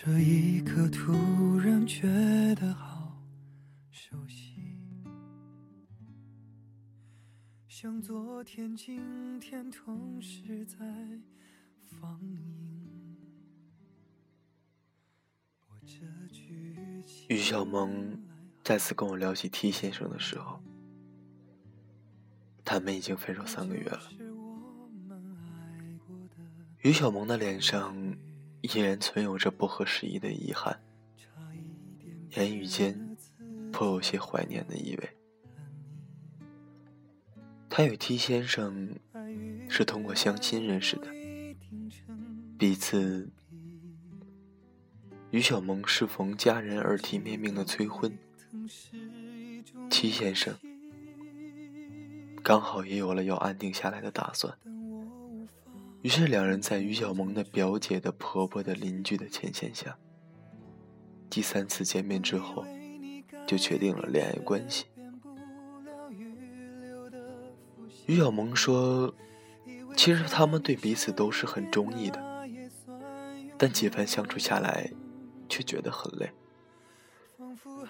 这一刻突然觉得好熟悉，像昨天、今天同时在放映。于小萌再次跟我聊起 T 先生的时候，他们已经分手三个月了。于小萌的脸上依然存有着不合时宜的遗憾，言语间颇有些怀念的意味。他与 T 先生是通过相亲认识的，彼此。于小萌适逢家人耳提面命的催婚，T 先生刚好也有了要安定下来的打算，于是两人在于小萌的表姐的婆婆的邻居的牵线下，第三次见面之后，就确定了恋爱关系。于小萌说：“其实他们对彼此都是很中意的，但几番相处下来。”却觉得很累，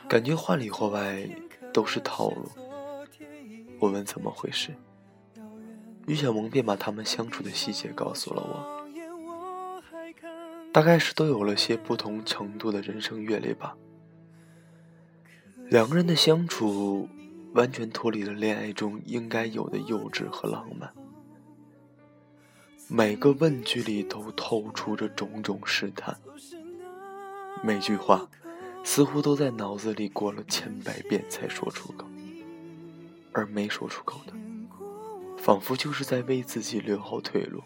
感觉话里话外都是套路。我问怎么回事，于小萌便把他们相处的细节告诉了我。大概是都有了些不同程度的人生阅历吧。两个人的相处完全脱离了恋爱中应该有的幼稚和浪漫，每个问句里都透出着种种试探。每句话，似乎都在脑子里过了千百遍才说出口，而没说出口的，仿佛就是在为自己留好退路。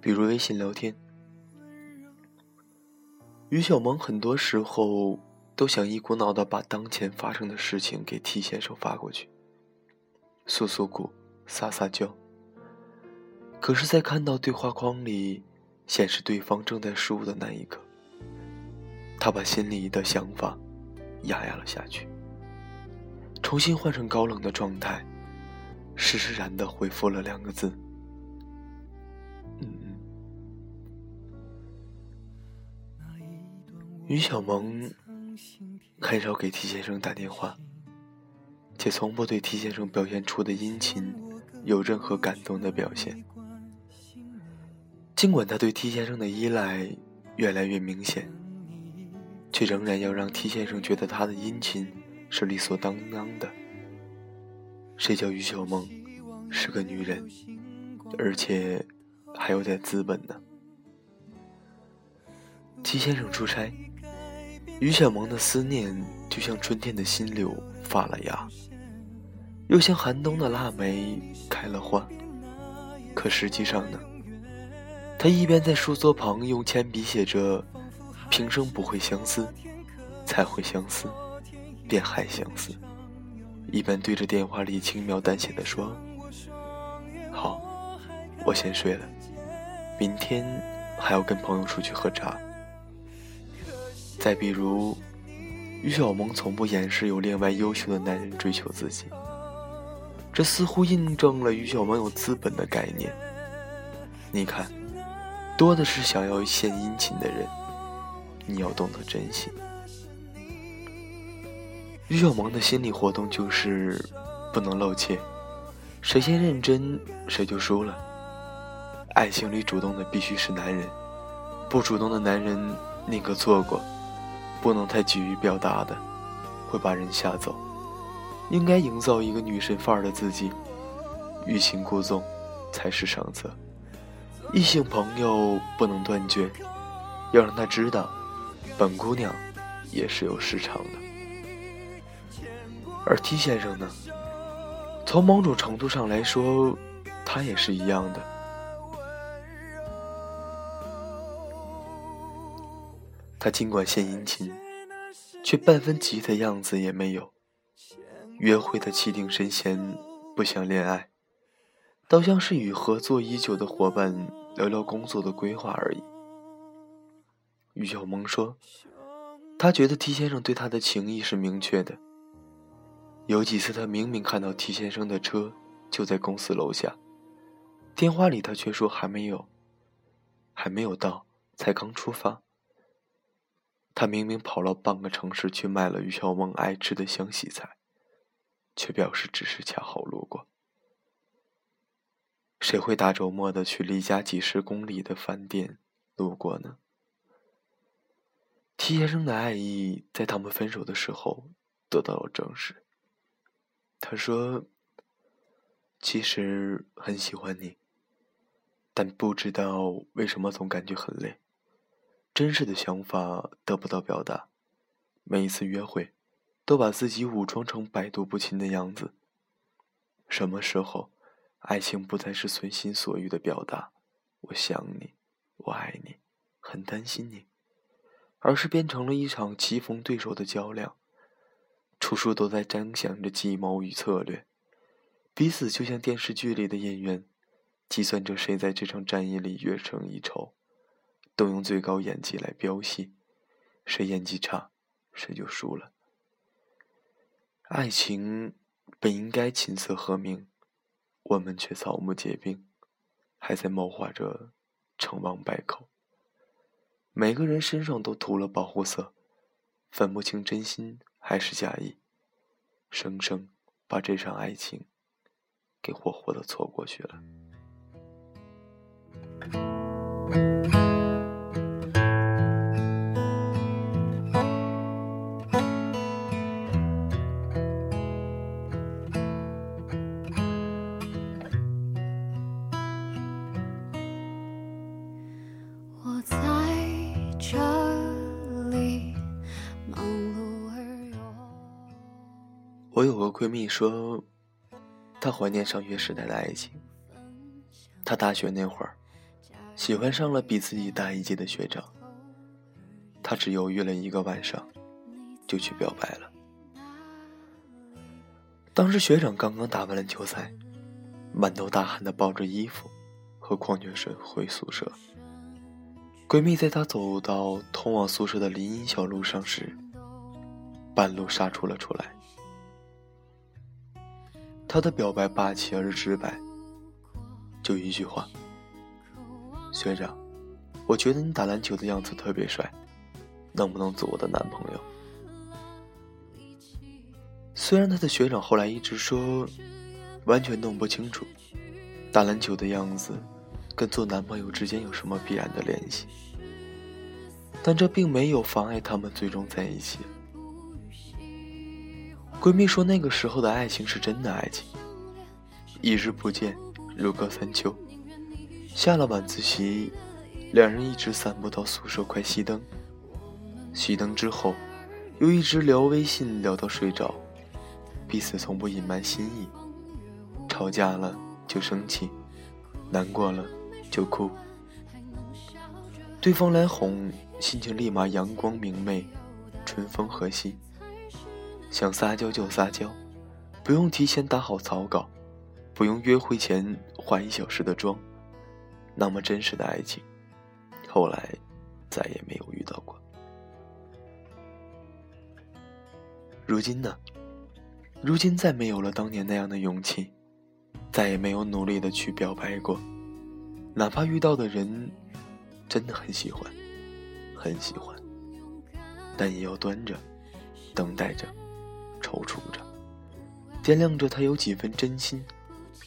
比如微信聊天，于小萌很多时候都想一股脑的把当前发生的事情给 T 先生发过去，诉诉苦，撒撒娇。可是，在看到对话框里。显示对方正在输的那一刻，他把心里的想法压压了下去，重新换成高冷的状态，释释然的回复了两个字：“嗯嗯。”于小萌很少给 T 先生打电话，且从不对 T 先生表现出的殷勤有任何感动的表现。尽管他对 T 先生的依赖越来越明显，却仍然要让 T 先生觉得他的殷勤是理所当然的。谁叫于小梦是个女人，而且还有点资本呢齐先生出差，于小萌的思念就像春天的新柳发了芽，又像寒冬的腊梅开了花。可实际上呢？他一边在书桌旁用铅笔写着“平生不会相思，才会相思，便还相思”，一边对着电话里轻描淡写的说：“好，我先睡了，明天还要跟朋友出去喝茶。”再比如，于小萌从不掩饰有另外优秀的男人追求自己，这似乎印证了于小萌有资本的概念。你看。多的是想要献殷勤的人，你要懂得珍惜。于小萌的心理活动就是不能露怯，谁先认真谁就输了。爱情里主动的必须是男人，不主动的男人宁可错过，不能太急于表达的，会把人吓走。应该营造一个女神范儿的自己，欲擒故纵才是上策。异性朋友不能断绝，要让他知道，本姑娘也是有市场的。而 T 先生呢，从某种程度上来说，他也是一样的。他尽管献殷勤，却半分急的样子也没有。约会的气定神闲，不像恋爱。倒像是与合作已久的伙伴聊聊工作的规划而已。于小萌说：“他觉得 T 先生对他的情谊是明确的。有几次，他明明看到 T 先生的车就在公司楼下，电话里他却说还没有，还没有到，才刚出发，他明明跑了半个城市去买了于小梦爱吃的湘西菜，却表示只是恰好路过。谁会大周末的去离家几十公里的饭店路过呢？提先生的爱意在他们分手的时候得到了证实。他说：“其实很喜欢你，但不知道为什么总感觉很累，真实的想法得不到表达。每一次约会，都把自己武装成百毒不侵的样子。什么时候？”爱情不再是随心所欲的表达，我想你，我爱你，很担心你，而是变成了一场棋逢对手的较量，处处都在张想着计谋与策略，彼此就像电视剧里的演员，计算着谁在这场战役里跃胜一筹，动用最高演技来飙戏，谁演技差，谁就输了。爱情本应该琴瑟和鸣。我们却草木皆兵，还在谋划着成王败寇。每个人身上都涂了保护色，分不清真心还是假意，生生把这场爱情给活活的错过去了。我有个闺蜜说，她怀念上学时代的爱情。她大学那会儿，喜欢上了比自己大一届的学长。她只犹豫了一个晚上，就去表白了。当时学长刚刚打完篮球赛，满头大汗的抱着衣服和矿泉水回宿舍。闺蜜在她走到通往宿舍的林荫小路上时，半路杀出了出来。他的表白霸气而直白，就一句话：“学长，我觉得你打篮球的样子特别帅，能不能做我的男朋友？”虽然他的学长后来一直说，完全弄不清楚，打篮球的样子跟做男朋友之间有什么必然的联系，但这并没有妨碍他们最终在一起。闺蜜说：“那个时候的爱情是真的爱情，一日不见，如隔三秋。下了晚自习，两人一直散步到宿舍快熄灯。熄灯之后，又一直聊微信聊到睡着，彼此从不隐瞒心意。吵架了就生气，难过了就哭。对方来哄，心情立马阳光明媚，春风和煦。”想撒娇就撒娇，不用提前打好草稿，不用约会前化一小时的妆，那么真实的爱情，后来再也没有遇到过。如今呢？如今再没有了当年那样的勇气，再也没有努力的去表白过，哪怕遇到的人真的很喜欢，很喜欢，但也要端着，等待着。踌躇着，掂量着他有几分真心，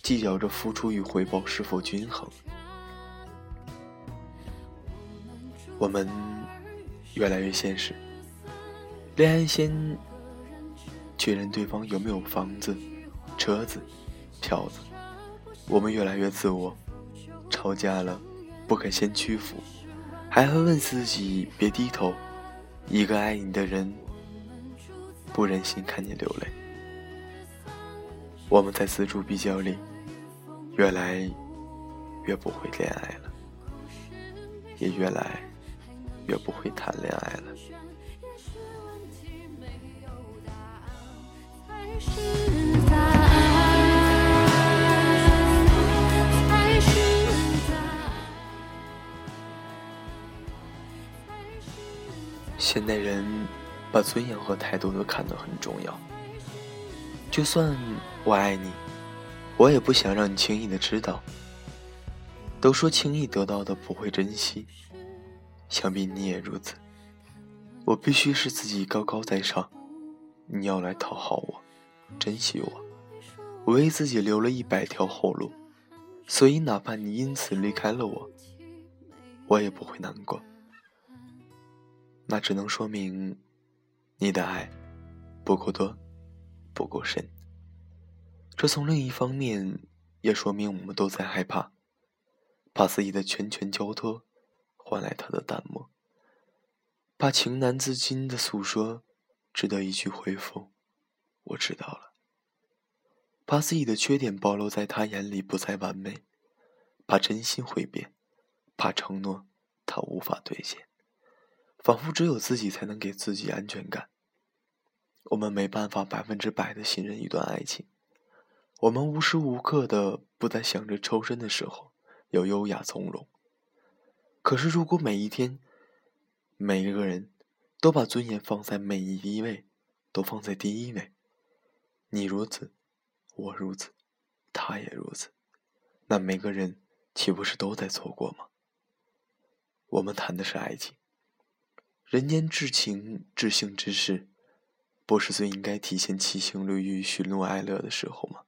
计较着付出与回报是否均衡。我们越来越现实，恋爱先确认对方有没有房子、车子、票子。我们越来越自我，吵架了不肯先屈服，还会问自己别低头。一个爱你的人。不忍心看你流泪，我们在自助比较里，越来越不会恋爱了，也越来越不会谈恋爱了。现代人。把尊严和态度都看得很重要。就算我爱你，我也不想让你轻易的知道。都说轻易得到的不会珍惜，想必你也如此。我必须是自己高高在上，你要来讨好我，珍惜我。我为自己留了一百条后路，所以哪怕你因此离开了我，我也不会难过。那只能说明，你的爱不够多，不够深。这从另一方面也说明我们都在害怕，怕自己的拳拳交托换来他的淡漠，怕情难自禁的诉说，只得一句回复：“我知道了。”怕自己的缺点暴露在他眼里不再完美，怕真心会变，怕承诺他无法兑现，仿佛只有自己才能给自己安全感。我们没办法百分之百的信任一段爱情，我们无时无刻的不在想着抽身的时候要优雅从容。可是如果每一天，每一个人都把尊严放在每一位，都放在第一位，你如此。我如此，他也如此，那每个人岂不是都在错过吗？我们谈的是爱情，人间至情至性之事，不是最应该体现七情六欲、喜怒哀乐的时候吗？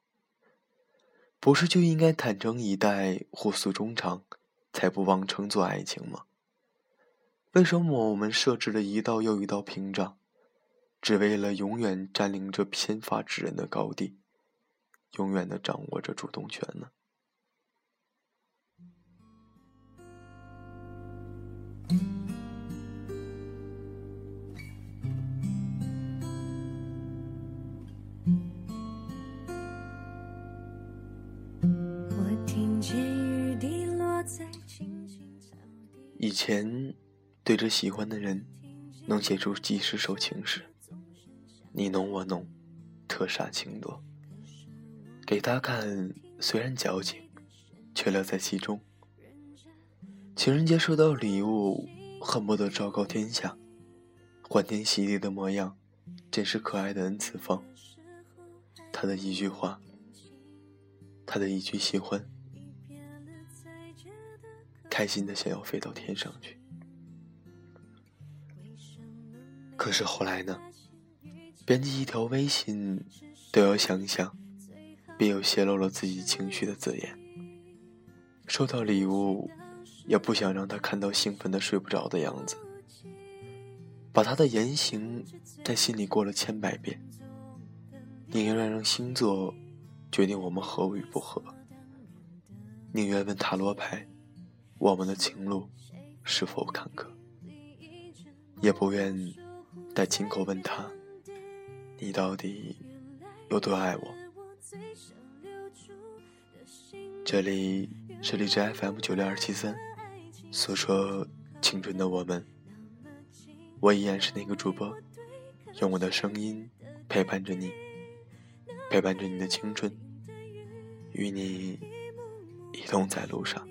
不是就应该坦诚以待、互诉衷肠，才不枉称作爱情吗？为什么我们设置了一道又一道屏障，只为了永远占领这偏发之人的高地？永远的掌握着主动权呢。以前对着喜欢的人，能写出几十首情诗，你侬我侬，特煞情多。给他看，虽然矫情，却乐在其中。情人节收到礼物，恨不得昭告天下，欢天喜地的模样，真是可爱的恩赐方。他的一句话，他的一句喜欢，开心的想要飞到天上去。可是后来呢？编辑一条微信，都要想想。别又泄露了自己情绪的字眼。收到礼物，也不想让他看到兴奋的睡不着的样子。把他的言行在心里过了千百遍，宁愿让星座决定我们合与不合，宁愿问塔罗牌我们的情路是否坎坷，也不愿再亲口问他你到底有多爱我。这里是荔枝 FM 九六二七三，诉说青春的我们，我依然是那个主播，用我的声音陪伴着你，陪伴着你的青春，与你一同在路上。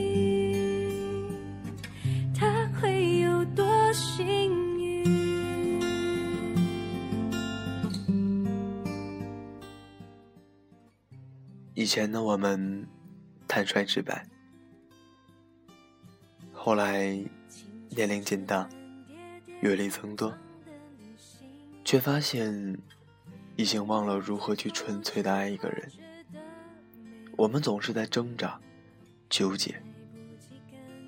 前的我们坦率直白，后来年龄渐大，阅历增多，却发现已经忘了如何去纯粹的爱一个人。我们总是在挣扎、纠结，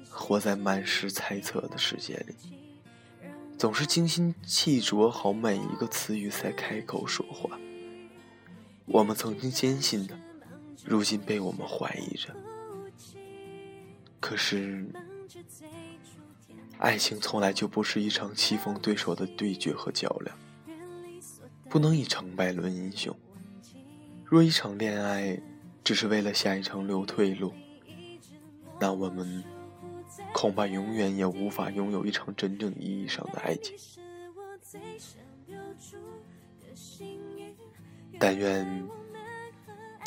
活在满是猜测的世界里，总是精心细琢好每一个词语才开口说话。我们曾经坚信的。如今被我们怀疑着，可是，爱情从来就不是一场棋逢对手的对决和较量，不能以成败论英雄。若一场恋爱只是为了下一场留退路，那我们恐怕永远也无法拥有一场真正意义上的爱情。但愿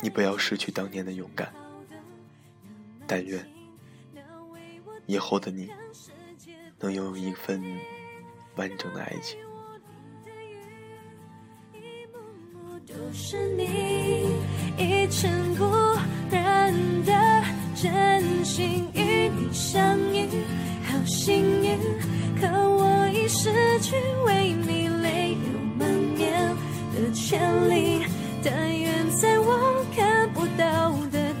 你不要失去当年的勇敢。但愿以后的你能拥有一份完整的爱情。都是你一尘不染的真心与你相遇，好幸运。可我已失去为你泪流满面的权利。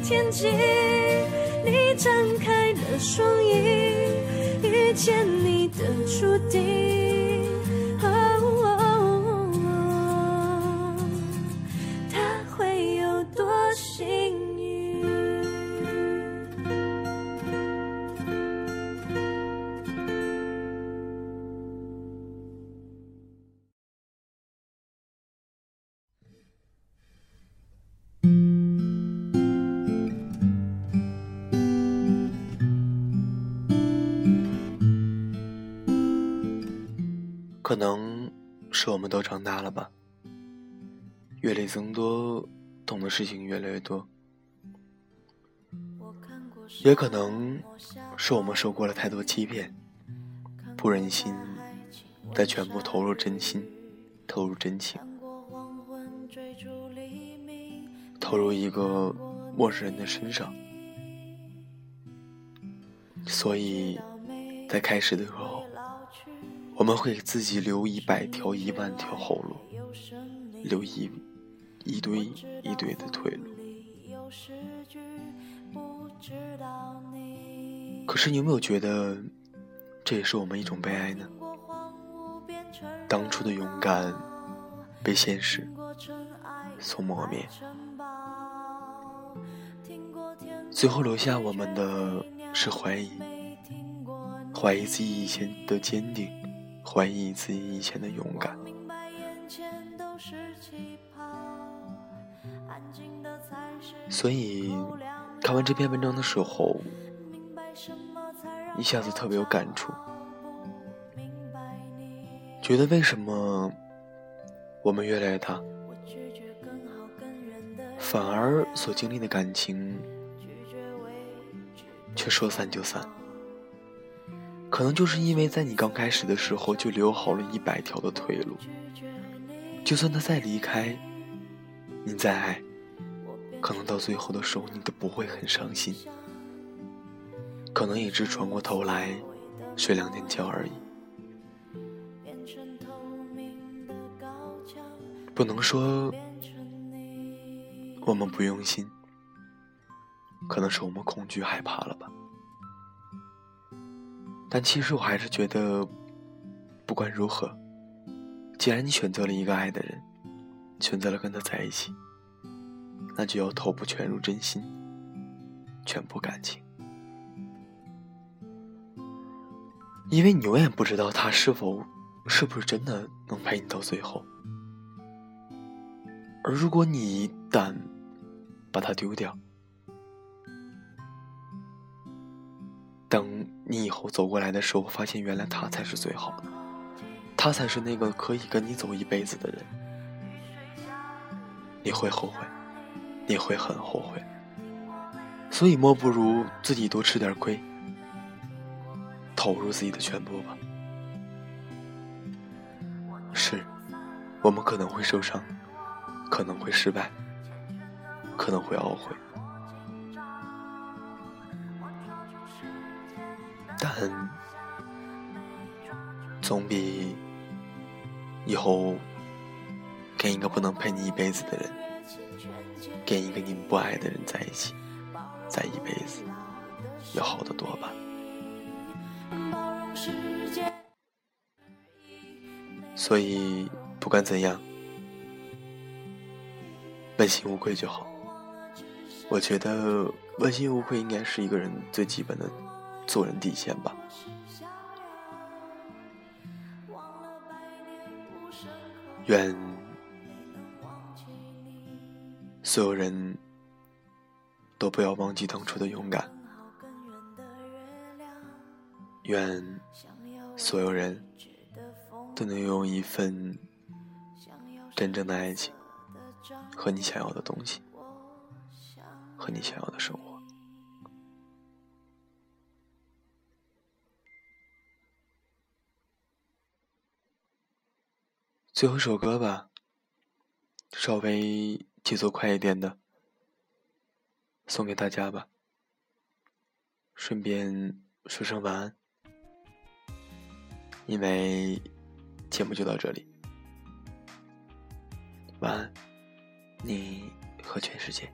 天际，你张开了双翼，遇见你的注定。可能是我们都长大了吧，阅历增多，懂的事情越来越多。也可能是我们受过了太多欺骗，不忍心再全部投入真心，投入真情，投入一个陌生人的身上，所以在开始的时候。我们会给自己留一百条、一万条后路，留一一堆一堆的退路。可是你有没有觉得，这也是我们一种悲哀呢？当初的勇敢被现实所磨灭，最后留下我们的是怀疑，怀疑自己以前的坚定。怀疑自己以前的勇敢，所以看完这篇文章的时候，一下子特别有感触，觉得为什么我们越来越大，反而所经历的感情却说散就散。可能就是因为在你刚开始的时候就留好了一百条的退路，就算他再离开，你再爱，可能到最后的时候你都不会很伤心，可能也只转过头来睡两天觉而已。不能说我们不用心，可能是我们恐惧害怕了吧。但其实我还是觉得，不管如何，既然你选择了一个爱的人，选择了跟他在一起，那就要投步全入真心，全部感情，因为你永远不知道他是否是不是真的能陪你到最后。而如果你一旦把他丢掉，等你以后走过来的时候，发现原来他才是最好的，他才是那个可以跟你走一辈子的人。你会后悔，你会很后悔。所以莫不如自己多吃点亏，投入自己的全部吧。是，我们可能会受伤，可能会失败，可能会懊悔。总比以后跟一个不能陪你一辈子的人，跟一个你不爱的人在一起，在一辈子要好得多吧。所以不管怎样，问心无愧就好。我觉得问心无愧应该是一个人最基本的。做人底线吧。愿所有人都不要忘记当初的勇敢。愿所有人都能拥有一份真正的爱情和你想要的东西，和你想要的生活。最后一首歌吧，稍微节奏快一点的，送给大家吧。顺便说声晚安，因为节目就到这里。晚安，你和全世界。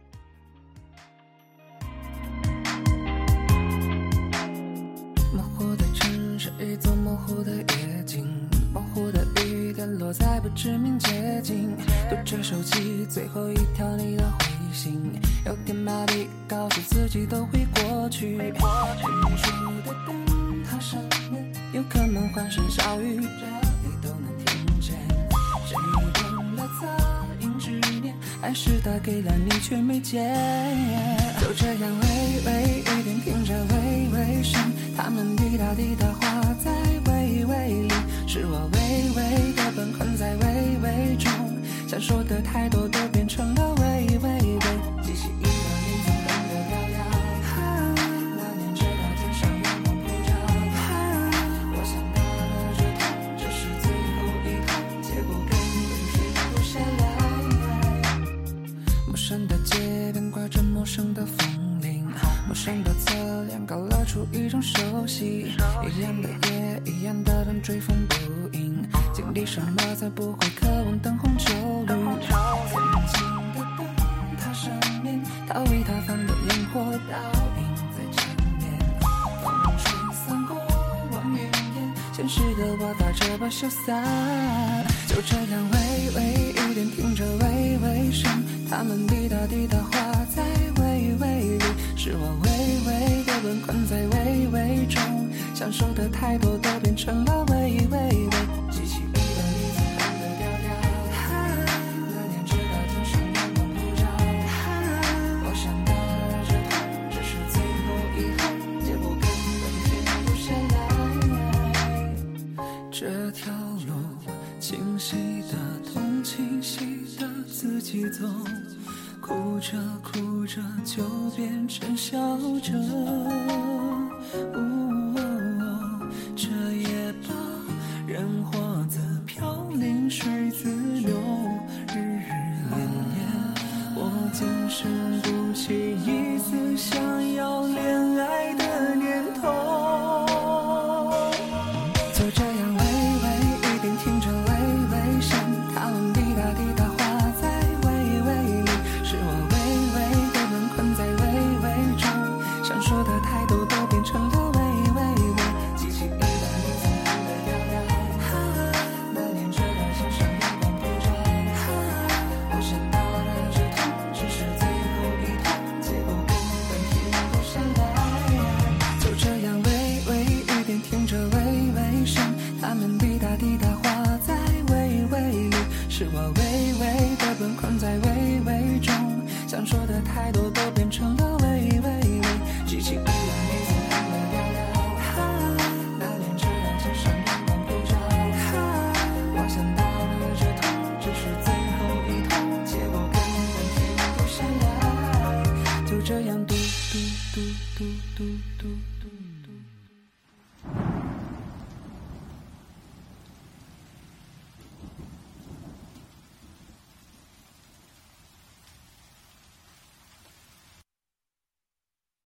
模糊的城市，一座模糊的夜景，模糊的落在不知名街景，读着手机最后一条你的回信，有点麻痹，告诉自己都会过去。日出的灯塔上面，有可能欢声笑语，这里都能听见。谁动了恻隐之念，还是打给了你却没接？就这样微微雨点听着微微声，他们滴答滴答画在微微里，是我想说的太多都变成了喂喂喂记起一个你总懂得调调。那年直到天上阳光普照，我想打了这痛，这是最后一痛，结果根本停不下来。陌生的街边挂着陌生的风铃，陌生的侧脸勾勒出一种熟悉。一样的夜，一样的灯，追风不。经历什么才不会渴望灯红酒绿？曾经的灯塔上面，逃避他放的烟火倒映在前面。风吹散过往云烟，现实的我打着把潇洒。就这样微微雨点听着微微声，他们滴答滴答化在微微里，是我微微的吻困在微微中，想说的太多都变成了微微的清晰的痛清晰的自己走哭着哭着就变成笑着。呜哦哦这也罢人花自飘零水自流日日年年我今生不起一丝想